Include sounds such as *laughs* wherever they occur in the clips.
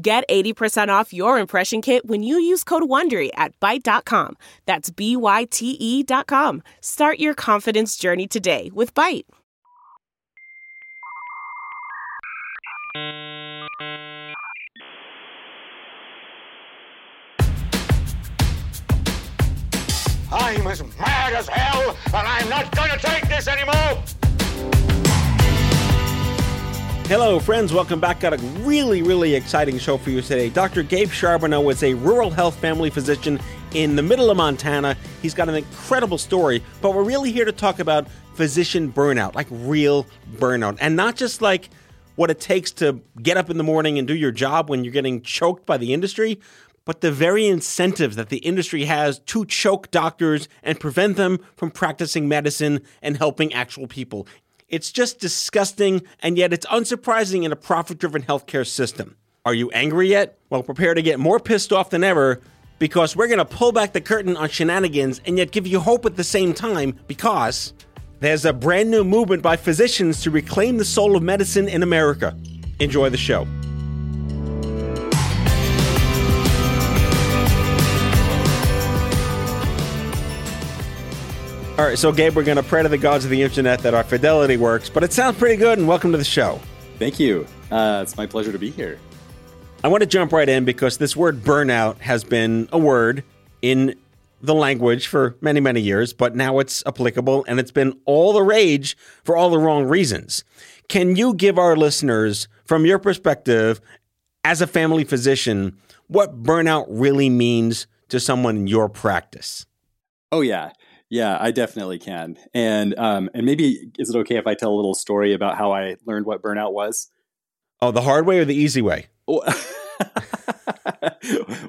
Get 80% off your impression kit when you use code WONDERY at Byte.com. That's B-Y-T-E dot com. Start your confidence journey today with Byte. I'm as mad as hell, and I'm not gonna take this anymore! Hello, friends. Welcome back. Got a really, really exciting show for you today. Dr. Gabe Charbonneau is a rural health family physician in the middle of Montana. He's got an incredible story, but we're really here to talk about physician burnout, like real burnout, and not just like what it takes to get up in the morning and do your job when you're getting choked by the industry, but the very incentives that the industry has to choke doctors and prevent them from practicing medicine and helping actual people. It's just disgusting, and yet it's unsurprising in a profit driven healthcare system. Are you angry yet? Well, prepare to get more pissed off than ever because we're going to pull back the curtain on shenanigans and yet give you hope at the same time because there's a brand new movement by physicians to reclaim the soul of medicine in America. Enjoy the show. All right, so Gabe, we're going to pray to the gods of the internet that our fidelity works, but it sounds pretty good, and welcome to the show. Thank you. Uh, it's my pleasure to be here. I want to jump right in because this word burnout has been a word in the language for many, many years, but now it's applicable and it's been all the rage for all the wrong reasons. Can you give our listeners, from your perspective as a family physician, what burnout really means to someone in your practice? Oh, yeah. Yeah, I definitely can. And um, and maybe is it okay if I tell a little story about how I learned what burnout was? Oh, the hard way or the easy way? *laughs*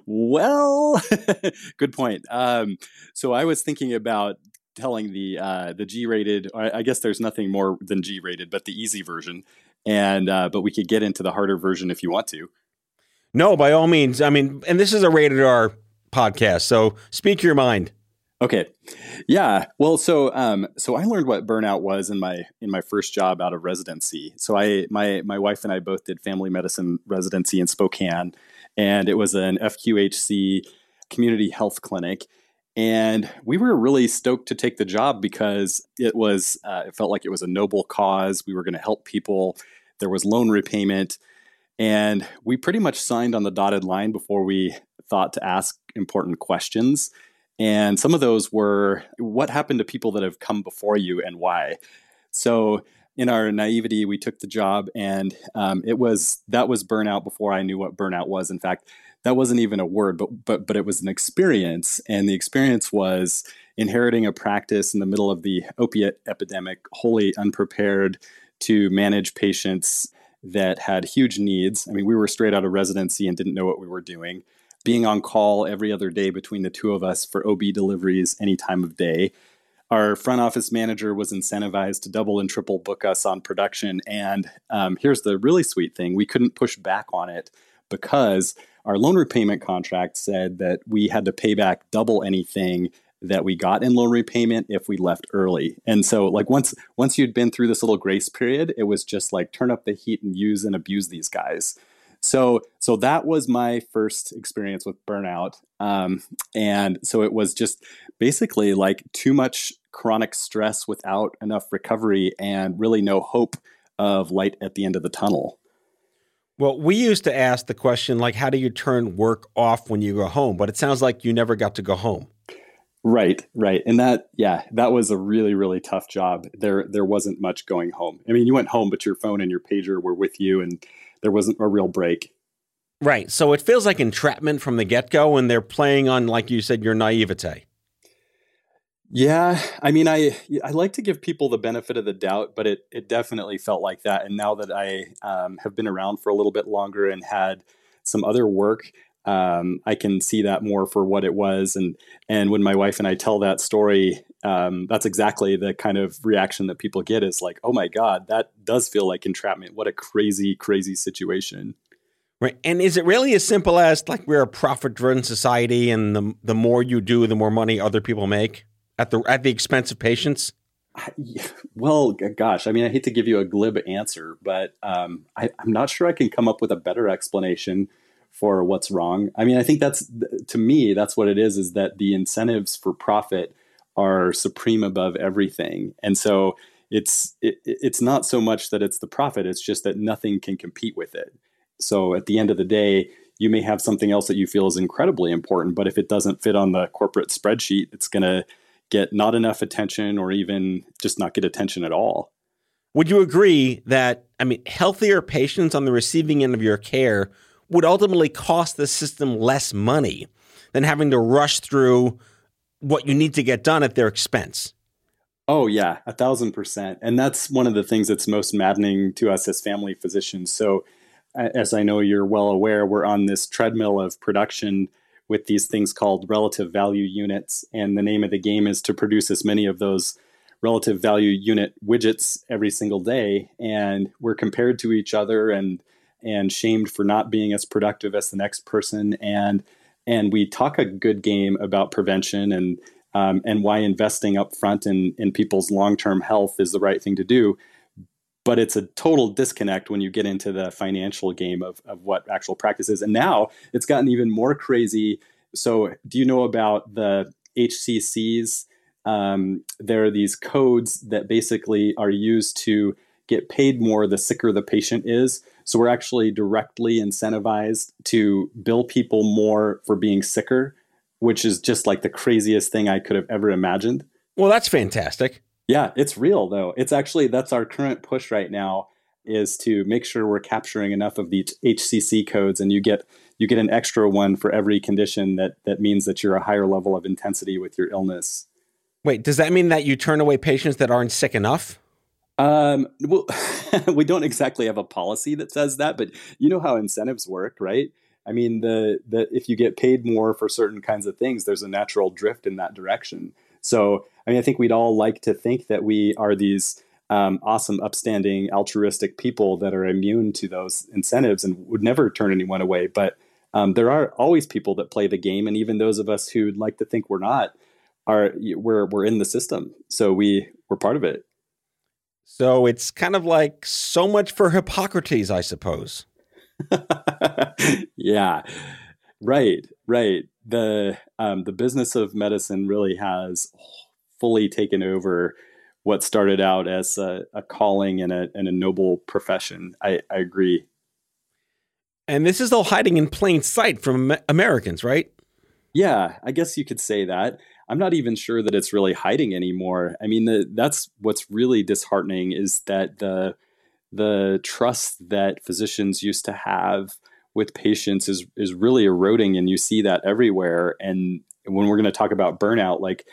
well, *laughs* good point. Um, so I was thinking about telling the uh, the G rated. I guess there's nothing more than G rated, but the easy version. And uh, but we could get into the harder version if you want to. No, by all means. I mean, and this is a rated R podcast, so speak your mind. Okay. Yeah. Well, so um, so I learned what burnout was in my in my first job out of residency. So I my my wife and I both did family medicine residency in Spokane, and it was an FQHC community health clinic. And we were really stoked to take the job because it was uh, it felt like it was a noble cause. We were going to help people. There was loan repayment, and we pretty much signed on the dotted line before we thought to ask important questions. And some of those were what happened to people that have come before you and why. So, in our naivety, we took the job, and um, it was that was burnout before I knew what burnout was. In fact, that wasn't even a word, but but but it was an experience, and the experience was inheriting a practice in the middle of the opiate epidemic, wholly unprepared to manage patients that had huge needs. I mean, we were straight out of residency and didn't know what we were doing being on call every other day between the two of us for OB deliveries any time of day. Our front office manager was incentivized to double and triple book us on production. And um, here's the really sweet thing we couldn't push back on it because our loan repayment contract said that we had to pay back double anything that we got in loan repayment if we left early. And so like once once you'd been through this little grace period, it was just like turn up the heat and use and abuse these guys. So so that was my first experience with burnout, um, and so it was just basically like too much chronic stress without enough recovery and really no hope of light at the end of the tunnel. Well, we used to ask the question like, how do you turn work off when you go home? But it sounds like you never got to go home. Right, right. And that yeah, that was a really really tough job. There there wasn't much going home. I mean, you went home but your phone and your pager were with you and there wasn't a real break. Right. So it feels like entrapment from the get go, and they're playing on, like you said, your naivete. Yeah, I mean, I I like to give people the benefit of the doubt, but it it definitely felt like that. And now that I um, have been around for a little bit longer and had some other work, um, I can see that more for what it was. And and when my wife and I tell that story, um, that's exactly the kind of reaction that people get is like, oh my god, that does feel like entrapment. What a crazy, crazy situation. Right. And is it really as simple as like we're a profit driven society and the the more you do, the more money other people make at the at the expense of patients? *laughs* Well, gosh, I mean, I hate to give you a glib answer, but um, I, I'm not sure I can come up with a better explanation for what's wrong. I mean, I think that's to me, that's what it is: is that the incentives for profit are supreme above everything, and so it's it, it's not so much that it's the profit; it's just that nothing can compete with it. So at the end of the day, you may have something else that you feel is incredibly important, but if it doesn't fit on the corporate spreadsheet, it's going to get not enough attention or even just not get attention at all. Would you agree that, I mean, healthier patients on the receiving end of your care would ultimately cost the system less money than having to rush through what you need to get done at their expense? Oh, yeah, a thousand percent. And that's one of the things that's most maddening to us as family physicians. So, as I know you're well aware, we're on this treadmill of production with these things called relative value units. And the name of the game is to produce as many of those relative value unit widgets every single day. And we're compared to each other and and shamed for not being as productive as the next person. And and we talk a good game about prevention and um, and why investing up front in in people's long term health is the right thing to do but it's a total disconnect when you get into the financial game of, of what actual practice is. And now it's gotten even more crazy. So, do you know about the HCCs? Um, there are these codes that basically are used to get paid more the sicker the patient is. So, we're actually directly incentivized to bill people more for being sicker, which is just like the craziest thing I could have ever imagined. Well, that's fantastic. Yeah, it's real though. It's actually that's our current push right now is to make sure we're capturing enough of the HCC codes and you get you get an extra one for every condition that that means that you're a higher level of intensity with your illness. Wait, does that mean that you turn away patients that aren't sick enough? Um, well, *laughs* we don't exactly have a policy that says that, but you know how incentives work, right? I mean, the the if you get paid more for certain kinds of things, there's a natural drift in that direction. So, I mean, I think we'd all like to think that we are these um, awesome, upstanding, altruistic people that are immune to those incentives and would never turn anyone away. But um, there are always people that play the game, and even those of us who'd like to think we're not, are we're we're in the system, so we we're part of it. So it's kind of like so much for Hippocrates, I suppose. *laughs* yeah, right, right the um, the business of medicine really has fully taken over what started out as a, a calling and a, and a noble profession. I, I agree. And this is all hiding in plain sight from Americans, right? Yeah, I guess you could say that. I'm not even sure that it's really hiding anymore. I mean, the, that's what's really disheartening is that the the trust that physicians used to have with patients is is really eroding and you see that everywhere and when we're going to talk about burnout like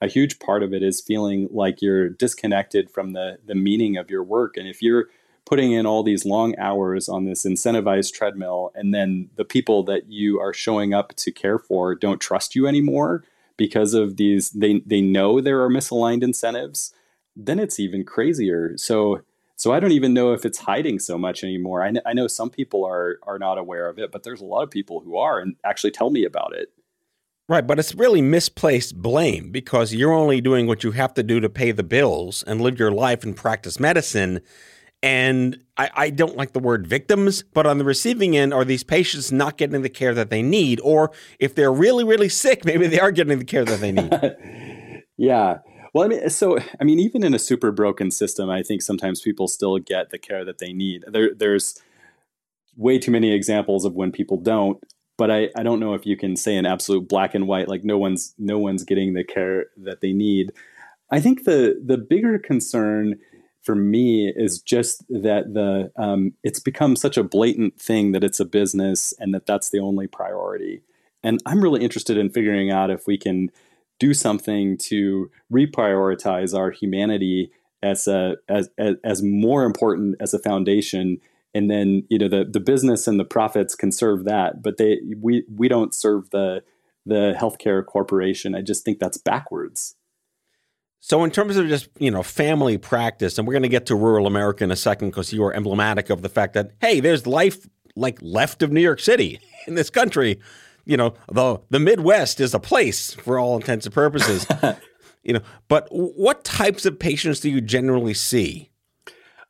a huge part of it is feeling like you're disconnected from the the meaning of your work and if you're putting in all these long hours on this incentivized treadmill and then the people that you are showing up to care for don't trust you anymore because of these they they know there are misaligned incentives then it's even crazier so so I don't even know if it's hiding so much anymore. I, kn- I know some people are are not aware of it, but there's a lot of people who are and actually tell me about it. Right, but it's really misplaced blame because you're only doing what you have to do to pay the bills and live your life and practice medicine. And I, I, don't like the word victims, but on the receiving end, are these patients not getting the care that they need? Or if they're really, really sick, maybe they are getting the care that they need. *laughs* yeah. Well, I mean, so I mean, even in a super broken system, I think sometimes people still get the care that they need. There, there's way too many examples of when people don't. But I, I don't know if you can say an absolute black and white, like no one's no one's getting the care that they need. I think the the bigger concern for me is just that the um, it's become such a blatant thing that it's a business and that that's the only priority. And I'm really interested in figuring out if we can do something to reprioritize our humanity as a as, as, as more important as a foundation and then you know the the business and the profits can serve that, but they we we don't serve the the healthcare corporation. I just think that's backwards. So, in terms of just you know family practice, and we're going to get to rural America in a second because you are emblematic of the fact that hey, there's life like left of New York City *laughs* in this country. You know, the the Midwest is a place for all intents and purposes. *laughs* you know, but what types of patients do you generally see?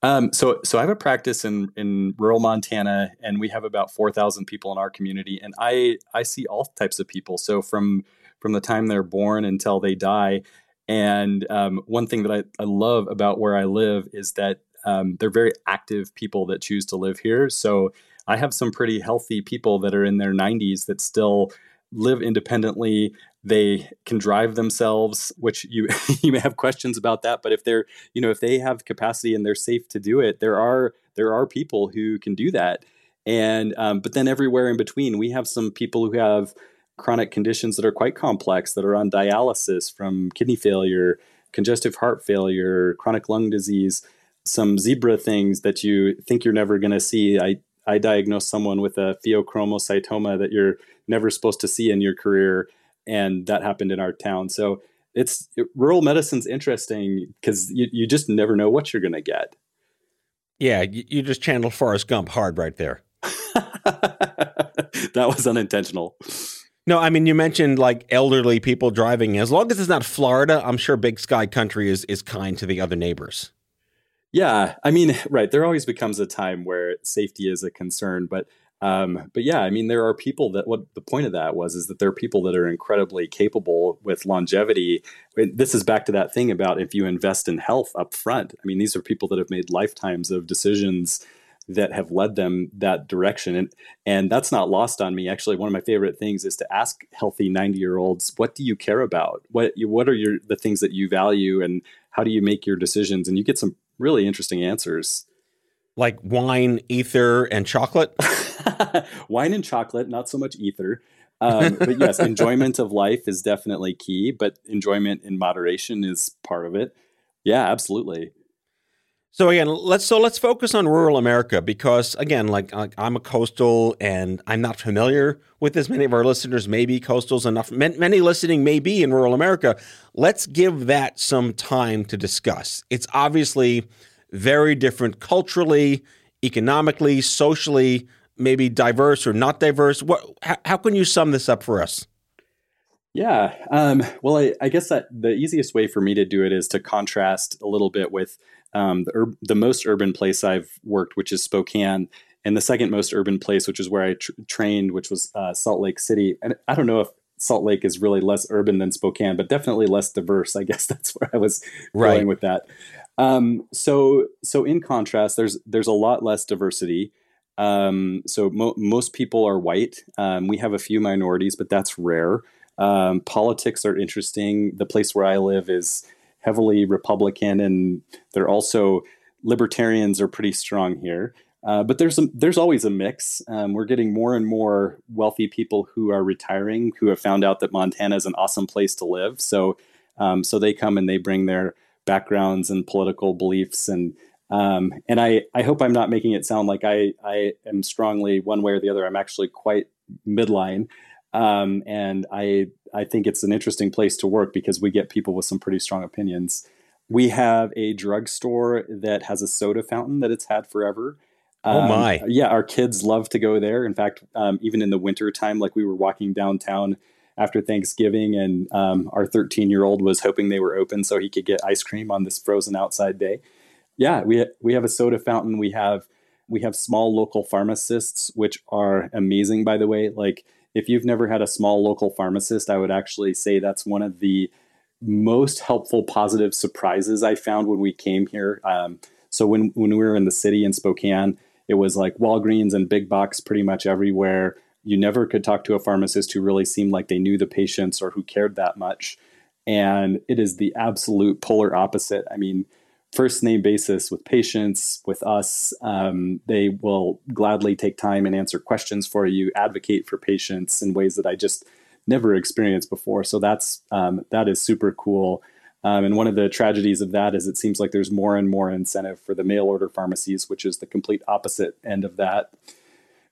Um, so, so I have a practice in in rural Montana, and we have about four thousand people in our community, and I I see all types of people. So from from the time they're born until they die, and um, one thing that I, I love about where I live is that um, they're very active people that choose to live here. So I have some pretty healthy people that are in their 90s that still live independently. They can drive themselves, which you *laughs* you may have questions about that. But if they're you know if they have capacity and they're safe to do it, there are there are people who can do that. And um, but then everywhere in between, we have some people who have chronic conditions that are quite complex that are on dialysis from kidney failure, congestive heart failure, chronic lung disease, some zebra things that you think you're never going to see. I, I diagnosed someone with a pheochromocytoma that you're never supposed to see in your career, and that happened in our town. So it's it, rural medicine's interesting because you, you just never know what you're going to get. Yeah, you, you just channeled Forrest Gump hard right there. *laughs* that was unintentional. No, I mean you mentioned like elderly people driving. As long as it's not Florida, I'm sure Big Sky Country is is kind to the other neighbors. Yeah, I mean, *laughs* right. There always becomes a time where safety is a concern, but um, but yeah, I mean, there are people that what the point of that was is that there are people that are incredibly capable with longevity. This is back to that thing about if you invest in health up front. I mean, these are people that have made lifetimes of decisions that have led them that direction. And and that's not lost on me. Actually one of my favorite things is to ask healthy 90 year olds what do you care about? What what are your the things that you value and how do you make your decisions? And you get some really interesting answers. Like wine ether and chocolate? *laughs* Wine and chocolate not so much ether. Um, but yes *laughs* enjoyment of life is definitely key but enjoyment in moderation is part of it. Yeah absolutely so again, let's so let's focus on rural America because again, like, I'm a coastal and I'm not familiar with as many of our listeners may be coastals enough. Many listening may be in rural America. Let's give that some time to discuss. It's obviously very different culturally, economically, socially, maybe diverse or not diverse. What? How, how can you sum this up for us? Yeah. Um, well, I, I guess that the easiest way for me to do it is to contrast a little bit with um, the, ur- the most urban place I've worked, which is Spokane, and the second most urban place, which is where I tr- trained, which was uh, Salt Lake City. And I don't know if Salt Lake is really less urban than Spokane, but definitely less diverse. I *laughs* guess that's where I was right. going with that. Um, so, so in contrast, there's there's a lot less diversity. Um, so mo- most people are white. Um, we have a few minorities, but that's rare. Um, politics are interesting. The place where I live is heavily Republican, and they're also libertarians are pretty strong here. Uh, but there's a, there's always a mix. Um, we're getting more and more wealthy people who are retiring who have found out that Montana is an awesome place to live. So um, so they come and they bring their backgrounds and political beliefs and um, and I, I hope I'm not making it sound like I, I am strongly one way or the other. I'm actually quite midline. Um, and I I think it's an interesting place to work because we get people with some pretty strong opinions. We have a drugstore that has a soda fountain that it's had forever. Oh um, my! Yeah, our kids love to go there. In fact, um, even in the winter time, like we were walking downtown after Thanksgiving, and um, our 13 year old was hoping they were open so he could get ice cream on this frozen outside day. Yeah, we we have a soda fountain. We have we have small local pharmacists, which are amazing, by the way. Like if you've never had a small local pharmacist, I would actually say that's one of the most helpful positive surprises I found when we came here. Um, so when when we were in the city in Spokane, it was like Walgreens and big box pretty much everywhere. You never could talk to a pharmacist who really seemed like they knew the patients or who cared that much. And it is the absolute polar opposite. I mean, first name basis with patients, with us. Um, they will gladly take time and answer questions for you, advocate for patients in ways that I just never experienced before. So that's um, that is super cool. Um, and one of the tragedies of that is it seems like there's more and more incentive for the mail order pharmacies, which is the complete opposite end of that,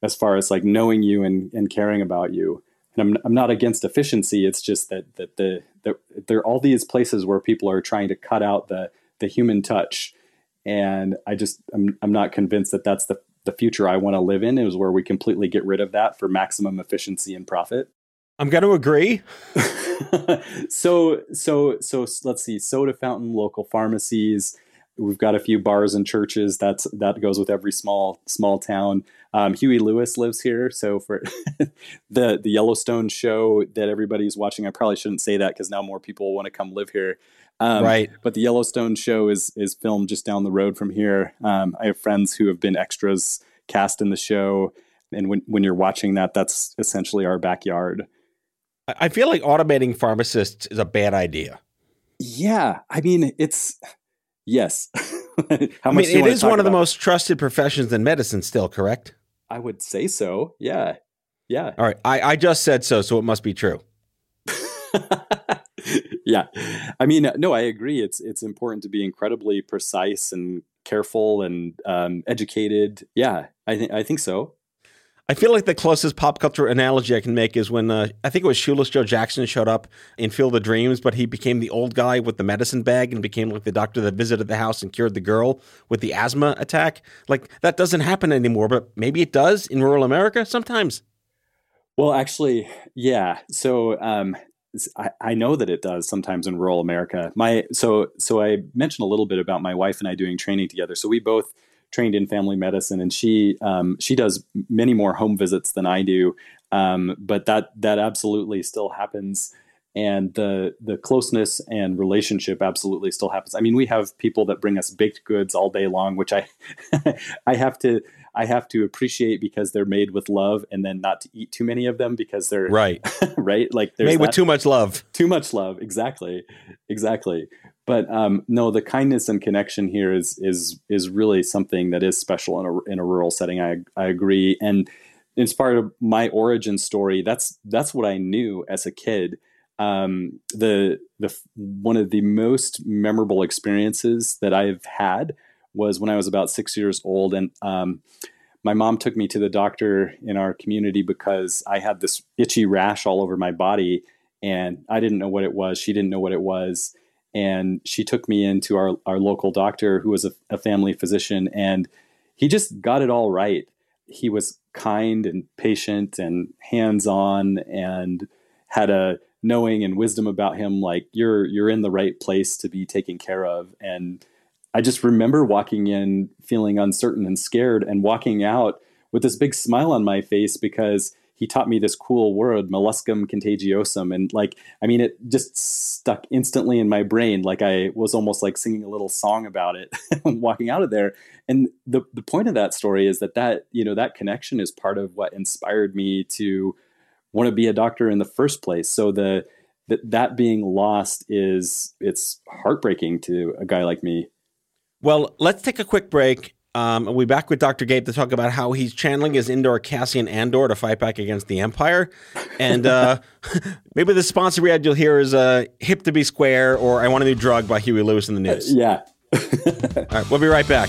as far as like knowing you and, and caring about you. And I'm, I'm not against efficiency. It's just that that the, the there are all these places where people are trying to cut out the the human touch, and I just I'm I'm not convinced that that's the the future I want to live in. Is where we completely get rid of that for maximum efficiency and profit. I'm going to agree. *laughs* so so so let's see soda fountain local pharmacies we've got a few bars and churches that's that goes with every small small town um, huey lewis lives here so for *laughs* the the yellowstone show that everybody's watching i probably shouldn't say that because now more people want to come live here um, right but the yellowstone show is is filmed just down the road from here um, i have friends who have been extras cast in the show and when, when you're watching that that's essentially our backyard I feel like automating pharmacists is a bad idea. Yeah, I mean, it's yes. *laughs* How I mean, it is one about? of the most trusted professions in medicine, still correct? I would say so. Yeah, yeah. All right, I, I just said so, so it must be true. *laughs* yeah, I mean, no, I agree. It's it's important to be incredibly precise and careful and um, educated. Yeah, I think I think so. I feel like the closest pop culture analogy I can make is when uh, I think it was Shoeless Joe Jackson showed up in Field of Dreams, but he became the old guy with the medicine bag and became like the doctor that visited the house and cured the girl with the asthma attack. Like that doesn't happen anymore, but maybe it does in rural America sometimes. Well, actually, yeah. So um, I, I, know that it does sometimes in rural America. My so so I mentioned a little bit about my wife and I doing training together. So we both trained in family medicine, and she um, she does many more home visits than I do. Um, but that that absolutely still happens, and the the closeness and relationship absolutely still happens. I mean, we have people that bring us baked goods all day long, which I *laughs* I have to I have to appreciate because they're made with love, and then not to eat too many of them because they're *laughs* right, right. Like they're made with too much love. Too much love, exactly, exactly but um, no, the kindness and connection here is is is really something that is special in a in a rural setting. I I agree, and as part of my origin story, that's that's what I knew as a kid. Um, the the one of the most memorable experiences that I've had was when I was about six years old, and um, my mom took me to the doctor in our community because I had this itchy rash all over my body, and I didn't know what it was. She didn't know what it was. And she took me into our, our local doctor who was a, a, family physician and he just got it all right. He was kind and patient and hands-on and had a knowing and wisdom about him like you're you're in the right place to be taken care of. And i just remember walking in feeling uncertain and scared and walking out with this big smile on my face because he taught me this cool word, molluscum contagiosum. And like, I mean, it just stuck instantly in my brain. Like I was almost like singing a little song about it *laughs* walking out of there. And the, the point of that story is that that, you know, that connection is part of what inspired me to want to be a doctor in the first place. So the, that that being lost is it's heartbreaking to a guy like me. Well, let's take a quick break um, we'll be back with Dr. Gabe to talk about how he's channeling his indoor Cassian Andor to fight back against the Empire. And uh, *laughs* maybe the sponsor we had you'll hear is uh, Hip to Be Square or I Want a New Drug by Huey Lewis and the News. Yeah. *laughs* All right, we'll be right back.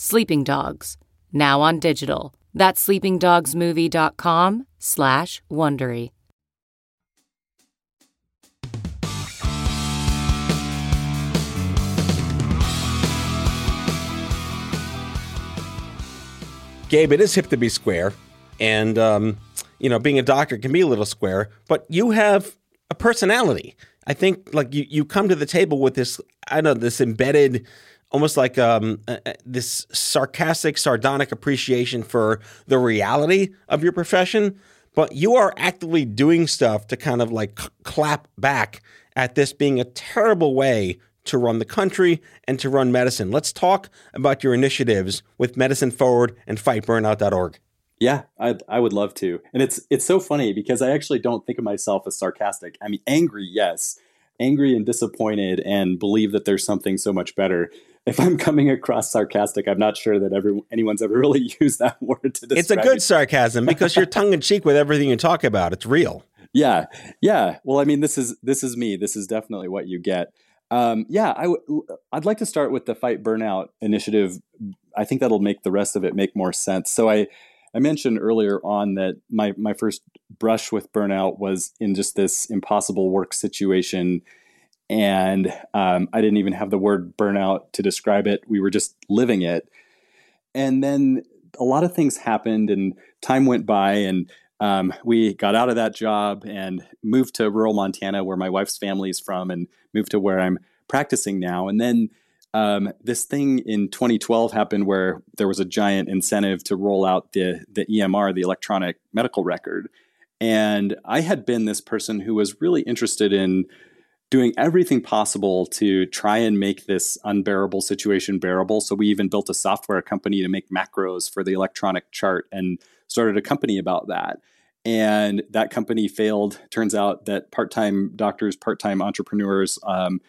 Sleeping Dogs, now on digital. That's sleepingdogsmovie.com slash Wondery. Gabe, it is hip to be square, and um, you know, being a doctor can be a little square, but you have a personality. I think like you, you come to the table with this, I don't know, this embedded, almost like um, uh, uh, this sarcastic, sardonic appreciation for the reality of your profession. But you are actively doing stuff to kind of like clap back at this being a terrible way to run the country and to run medicine. Let's talk about your initiatives with Medicine Forward and FightBurnout.org. Yeah, I, I would love to. And it's it's so funny because I actually don't think of myself as sarcastic. I mean, angry, yes, angry and disappointed, and believe that there's something so much better. *laughs* If I'm coming across sarcastic, I'm not sure that every, anyone's ever really *laughs* used that word to describe. It. It's a good sarcasm because you're tongue in cheek with everything you talk about. It's real. *laughs* Yeah, yeah. Well, I mean, this is this is me. This is definitely what you get. Um, yeah, I w- I'd like to start with the Fight Burnout initiative. I think that'll make the rest of it make more sense. So I, I mentioned earlier on that my my first brush with burnout was in just this impossible work situation, and um, I didn't even have the word burnout to describe it. We were just living it, and then a lot of things happened, and time went by, and um, we got out of that job and moved to rural Montana, where my wife's family is from, and moved to where I'm practicing now. And then um, this thing in 2012 happened where there was a giant incentive to roll out the the EMR, the electronic medical record. And I had been this person who was really interested in doing everything possible to try and make this unbearable situation bearable. So we even built a software company to make macros for the electronic chart and started a company about that. And that company failed. Turns out that part time doctors, part time entrepreneurs, um,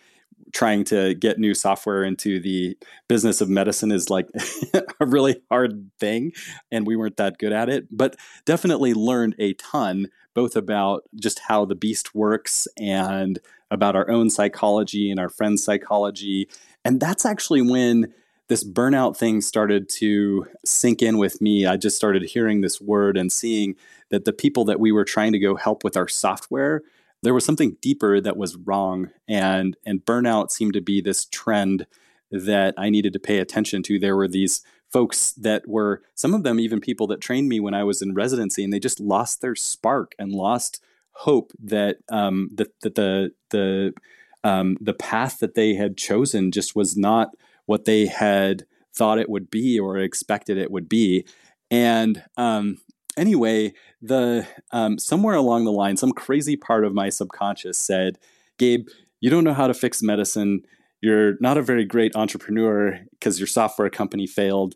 trying to get new software into the business of medicine is like *laughs* a really hard thing. And we weren't that good at it, but definitely learned a ton, both about just how the beast works and about our own psychology and our friends' psychology. And that's actually when this burnout thing started to sink in with me. I just started hearing this word and seeing that the people that we were trying to go help with our software, there was something deeper that was wrong. And and burnout seemed to be this trend that I needed to pay attention to. There were these folks that were some of them even people that trained me when I was in residency, and they just lost their spark and lost hope that um, that, that the the um, the path that they had chosen just was not what they had thought it would be or expected it would be. And um, anyway, the um, somewhere along the line, some crazy part of my subconscious said, "Gabe, you don't know how to fix medicine. You're not a very great entrepreneur because your software company failed,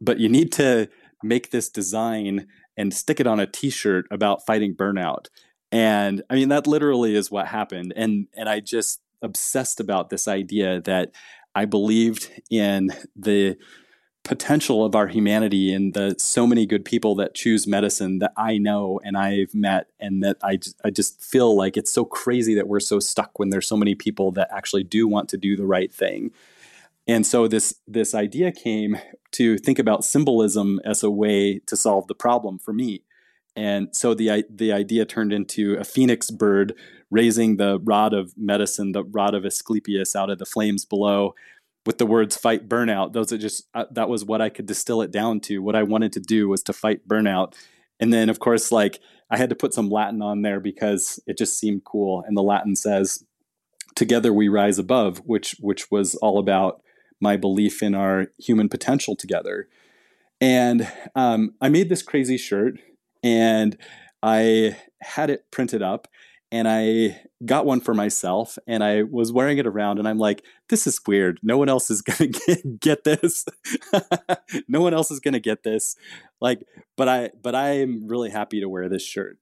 but you need to make this design and stick it on a T-shirt about fighting burnout." And I mean, that literally is what happened. And and I just obsessed about this idea that I believed in the potential of our humanity and the so many good people that choose medicine that I know and I've met and that I I just feel like it's so crazy that we're so stuck when there's so many people that actually do want to do the right thing. And so this this idea came to think about symbolism as a way to solve the problem for me. And so the the idea turned into a phoenix bird raising the rod of medicine, the rod of Asclepius out of the flames below with the words fight burnout. Those are just, uh, that was what I could distill it down to. What I wanted to do was to fight burnout. And then, of course, like I had to put some Latin on there because it just seemed cool. And the Latin says, together we rise above, which, which was all about my belief in our human potential together. And um, I made this crazy shirt and I had it printed up and I got one for myself and I was wearing it around and I'm like, this is weird. No one else is *laughs* going to get this. *laughs* no one else is going to get this. Like, but I, but I'm really happy to wear this shirt.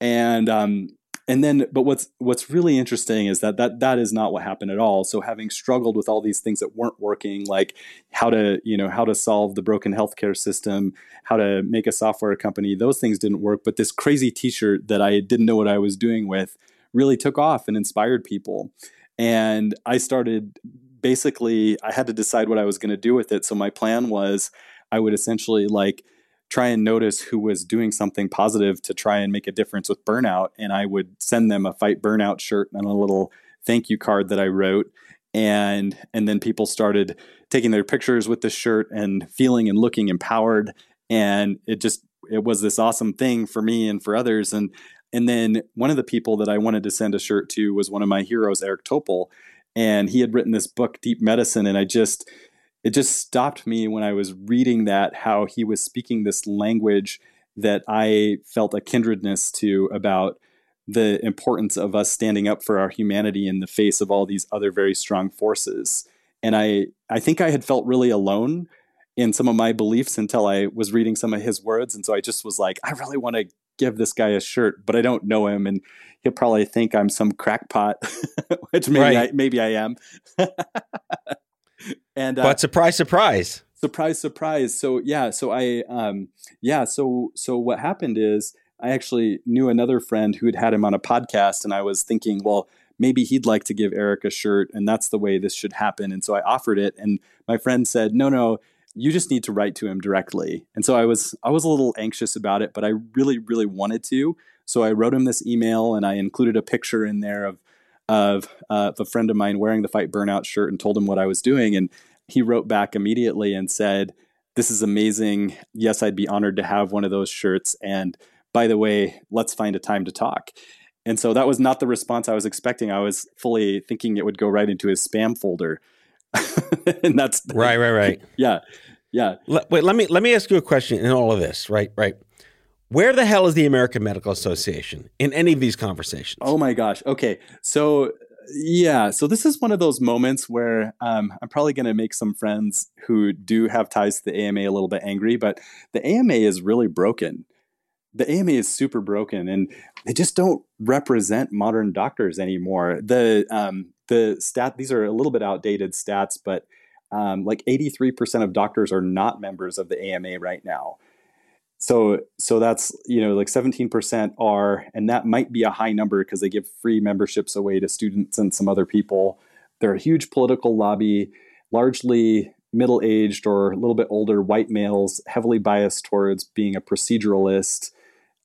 And, um, and then but what's what's really interesting is that that that is not what happened at all. So having struggled with all these things that weren't working like how to you know how to solve the broken healthcare system how to make a software company those things didn't work. But this crazy t-shirt that i didn't know what i was doing with really took off and inspired people. And i started basically i had to decide what i was going to do with it. So my plan was i would essentially like try and notice who was doing something positive to try and make a difference with burnout. And I would send them a fight burnout shirt and a little thank you card that I wrote. And and then people started taking their pictures with the shirt and feeling and looking empowered. And it just it was this awesome thing for me and for others. And and then one of the people that I wanted to send a shirt to was one of my heroes, Eric Topol. And he had written this book, Deep Medicine. And I just it just stopped me when I was reading that how he was speaking this language that I felt a kindredness to about the importance of us standing up for our humanity in the face of all these other very strong forces. And I I think I had felt really alone in some of my beliefs until I was reading some of his words and so I just was like I really want to give this guy a shirt but I don't know him and he'll probably think I'm some crackpot *laughs* which maybe right. I maybe I am. *laughs* and uh, but surprise, surprise, surprise, surprise. So yeah, so I um yeah, so so what happened is I actually knew another friend who had had him on a podcast, and I was thinking, well, maybe he'd like to give Eric a shirt, and that's the way this should happen. And so I offered it, and my friend said, no, no. You just need to write to him directly. And so I was I was a little anxious about it, but I really, really wanted to. So I wrote him this email and I included a picture in there of of, uh, a friend of mine wearing the Fight Burnout shirt and told him what I was doing. And he wrote back immediately and said, This is amazing. Yes, I'd be honored to have one of those shirts. And by the way, let's find a time to talk. And so that was not the response I was expecting. I was fully thinking it would go right into his spam folder. *laughs* and that's right, right, right. *laughs* Yeah. Yeah. wait, let me let me ask you a question in all of this, right? Right. Where the hell is the American Medical Association in any of these conversations? Oh my gosh. Okay. So, yeah. So, this is one of those moments where um, I'm probably going to make some friends who do have ties to the AMA a little bit angry, but the AMA is really broken. The AMA is super broken and they just don't represent modern doctors anymore. The, um, the stat, these are a little bit outdated stats, but um, like 83% of doctors are not members of the AMA right now so so that's you know like 17% are and that might be a high number because they give free memberships away to students and some other people. They're a huge political lobby largely middle-aged or a little bit older white males heavily biased towards being a proceduralist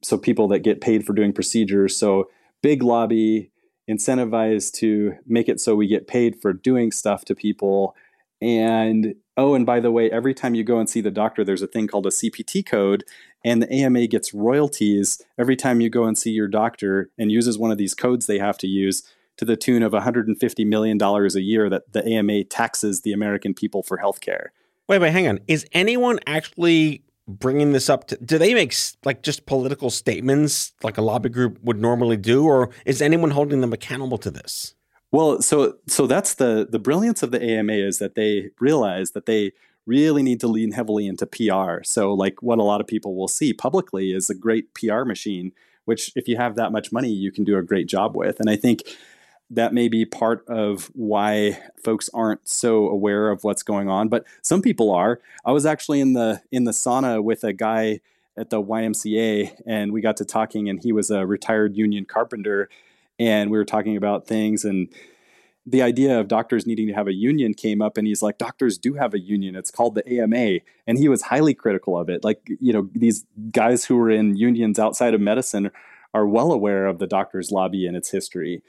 so people that get paid for doing procedures. So big lobby incentivized to make it so we get paid for doing stuff to people and oh, and by the way, every time you go and see the doctor, there's a thing called a CPT code, and the AMA gets royalties every time you go and see your doctor and uses one of these codes they have to use to the tune of $150 million a year that the AMA taxes the American people for healthcare. Wait, wait, hang on. Is anyone actually bringing this up to do they make like just political statements like a lobby group would normally do or is anyone holding them accountable to this well, so so that's the the brilliance of the AMA is that they realize that they really need to lean heavily into PR. So like what a lot of people will see publicly is a great PR machine, which if you have that much money, you can do a great job with. And I think that may be part of why folks aren't so aware of what's going on, but some people are. I was actually in the in the sauna with a guy at the YMCA and we got to talking and he was a retired union carpenter and we were talking about things and the idea of doctors needing to have a union came up and he's like doctors do have a union. It's called the AMA and he was highly critical of it. Like you know these guys who were in unions outside of medicine are well aware of the doctors lobby and its history.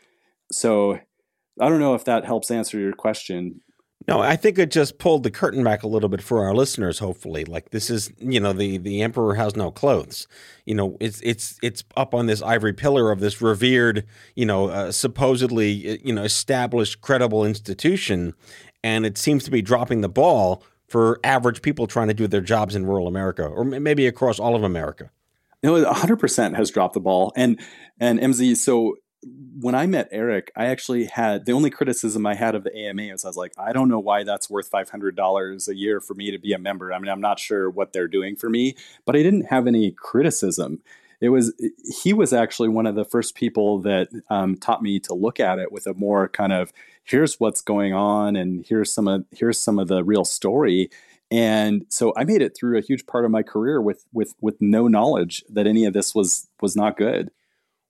So i don't know if that helps answer your question no, I think it just pulled the curtain back a little bit for our listeners. Hopefully, like this is, you know, the the emperor has no clothes. You know, it's it's it's up on this ivory pillar of this revered, you know, uh, supposedly, you know, established, credible institution, and it seems to be dropping the ball for average people trying to do their jobs in rural America, or maybe across all of America. No, 100% has dropped the ball, and and MZ. So when I met Eric, I actually had the only criticism I had of the AMA is I was like, I don't know why that's worth five hundred dollars a year for me to be a member. I mean, I'm not sure what they're doing for me, but I didn't have any criticism. It was he was actually one of the first people that um, taught me to look at it with a more kind of here's what's going on and here's some of here's some of the real story and so I made it through a huge part of my career with with with no knowledge that any of this was was not good.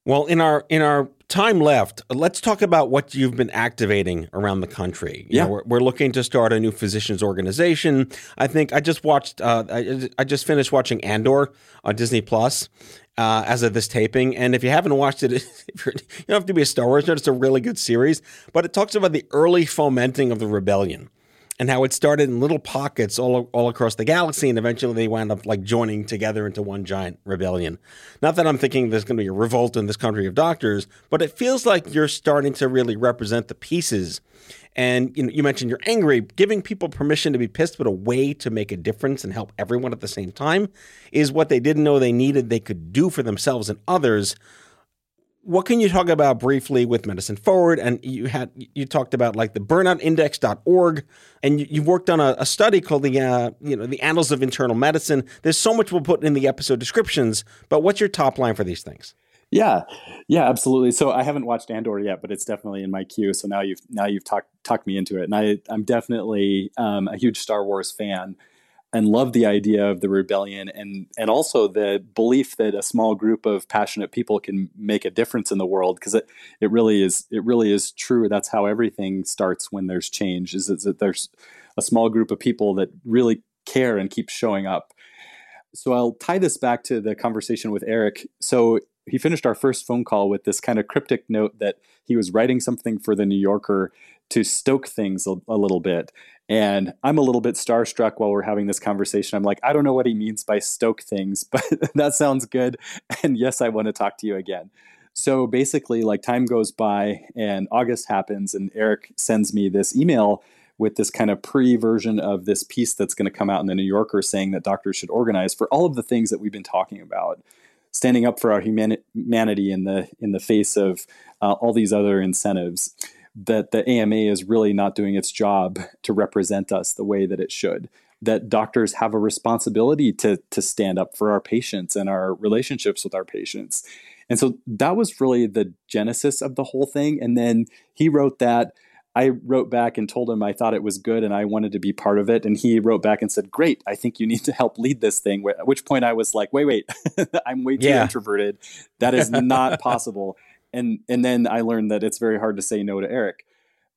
Well, in our in our time left, let's talk about what you've been activating around the country. You yeah, know, we're, we're, looking to start a new physicians organization. I think I just watched. Uh, I, I, just finished watching Andor on Disney Plus. Uh, as of this taping, and if you haven't watched it, *laughs* you don't have to be a Star Wars nerd. It's a really good series, but it talks about the early fomenting of the rebellion and how it started in little pockets all, all across the galaxy, and eventually they wound up like joining together into one giant rebellion. Not that I'm thinking there's going to be a revolt in this country of doctors, but it feels like you're starting to really represent the pieces. And you know, you mentioned you're angry. Giving people permission to be pissed, but a way to make a difference and help everyone at the same time, is what they didn't know they needed. They could do for themselves and others what can you talk about briefly with Medicine Forward? And you had you talked about like the burnoutindex.org, and you, have worked on a, a, study called the uh, you know the Annals of Internal Medicine. There's so much we'll put in the episode descriptions, but what's your top line for these things? Yeah, yeah, absolutely. So I haven't watched Andor yet, but it's definitely in my queue. So now you've now you've talked talked me into it, and I I'm definitely um, a huge Star Wars fan and love the idea of the rebellion and and also the belief that a small group of passionate people can make a difference in the world because it, it really is it really is true. That's how everything starts when there's change is that there's a small group of people that really care and keep showing up. So I'll tie this back to the conversation with Eric. So he finished our first phone call with this kind of cryptic note that he was writing something for the New Yorker to stoke things a, a little bit and I'm a little bit starstruck while we're having this conversation. I'm like, I don't know what he means by stoke things, *laughs* but that sounds good. And yes, I want to talk to you again. So basically, like time goes by and August happens, and Eric sends me this email with this kind of pre version of this piece that's going to come out in the New Yorker saying that doctors should organize for all of the things that we've been talking about. Standing up for our humanity in the in the face of uh, all these other incentives that the AMA is really not doing its job to represent us the way that it should. That doctors have a responsibility to, to stand up for our patients and our relationships with our patients. And so that was really the genesis of the whole thing. And then he wrote that. I wrote back and told him I thought it was good and I wanted to be part of it. And he wrote back and said, Great, I think you need to help lead this thing. At which point I was like, Wait, wait, *laughs* I'm way too yeah. introverted. That is not *laughs* possible and and then I learned that it's very hard to say no to Eric.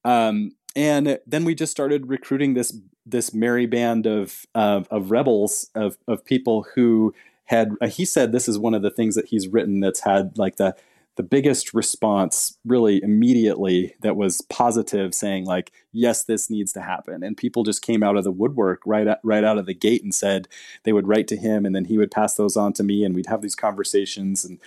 Um, and then we just started recruiting this this merry band of of, of rebels of of people who had. Uh, he said this is one of the things that he's written that's had like the the biggest response really immediately that was positive saying like yes this needs to happen and people just came out of the woodwork right at, right out of the gate and said they would write to him and then he would pass those on to me and we'd have these conversations and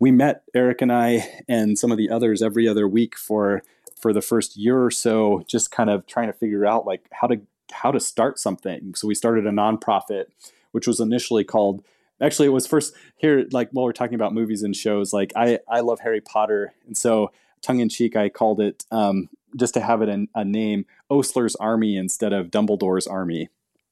we met Eric and I and some of the others every other week for for the first year or so, just kind of trying to figure out like how to how to start something. So we started a nonprofit, which was initially called. Actually, it was first here. Like while we're talking about movies and shows, like I I love Harry Potter, and so tongue in cheek, I called it um, just to have it in a name, Osler's Army instead of Dumbledore's Army.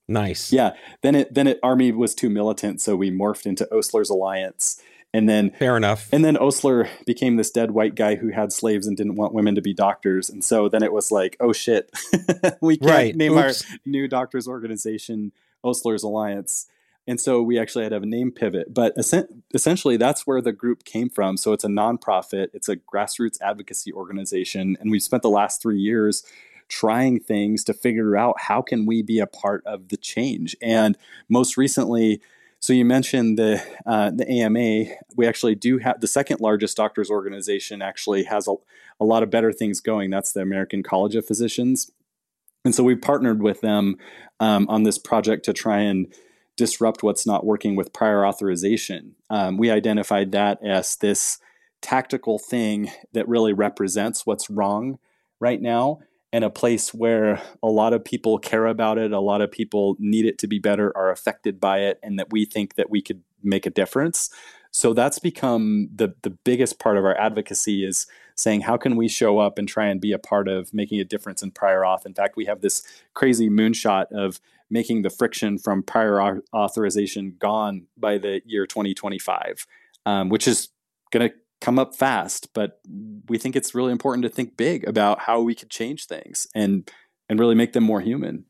Nice. Yeah. Then it then it Army was too militant, so we morphed into Osler's Alliance and then fair enough. And then Osler became this dead white guy who had slaves and didn't want women to be doctors. And so then it was like, oh shit, *laughs* we can't right. name Oops. our new doctors organization Osler's Alliance. And so we actually had to have a name pivot. But essentially, that's where the group came from. So it's a nonprofit, it's a grassroots advocacy organization. And we've spent the last three years trying things to figure out how can we be a part of the change. And most recently, so you mentioned the uh, the AMA. We actually do have the second largest doctors organization. Actually, has a, a lot of better things going. That's the American College of Physicians, and so we've partnered with them um, on this project to try and disrupt what's not working with prior authorization. Um, we identified that as this tactical thing that really represents what's wrong right now and a place where a lot of people care about it, a lot of people need it to be better, are affected by it, and that we think that we could make a difference. So that's become the the biggest part of our advocacy is saying, how can we show up and try and be a part of making a difference in prior auth? In fact, we have this crazy moonshot of making the friction from prior authorization gone by the year 2025, um, which is going to come up fast. But we think it's really important to think big about how we could change things and and really make them more human.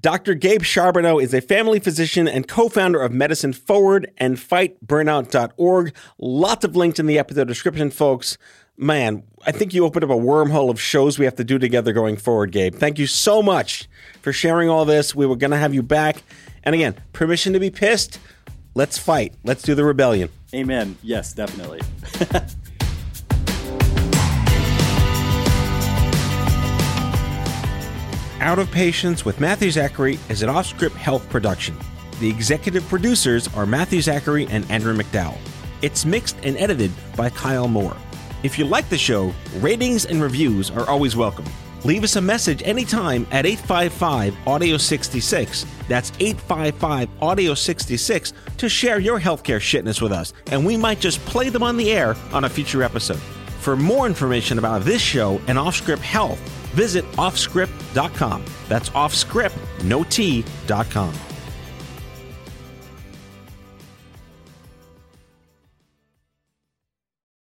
Dr. Gabe Charbonneau is a family physician and co founder of Medicine Forward and FightBurnout.org. Lots of links in the episode description, folks. Man, I think you opened up a wormhole of shows we have to do together going forward, Gabe. Thank you so much for sharing all this. We were going to have you back. And again, permission to be pissed. Let's fight. Let's do the rebellion. Amen. Yes, definitely. *laughs* Out of Patients with Matthew Zachary is an off script health production. The executive producers are Matthew Zachary and Andrew McDowell. It's mixed and edited by Kyle Moore. If you like the show, ratings and reviews are always welcome. Leave us a message anytime at 855 Audio 66. That's 855 Audio 66 to share your healthcare shitness with us, and we might just play them on the air on a future episode. For more information about this show and Offscript Health, visit offscript.com. That's offscript, no T.com.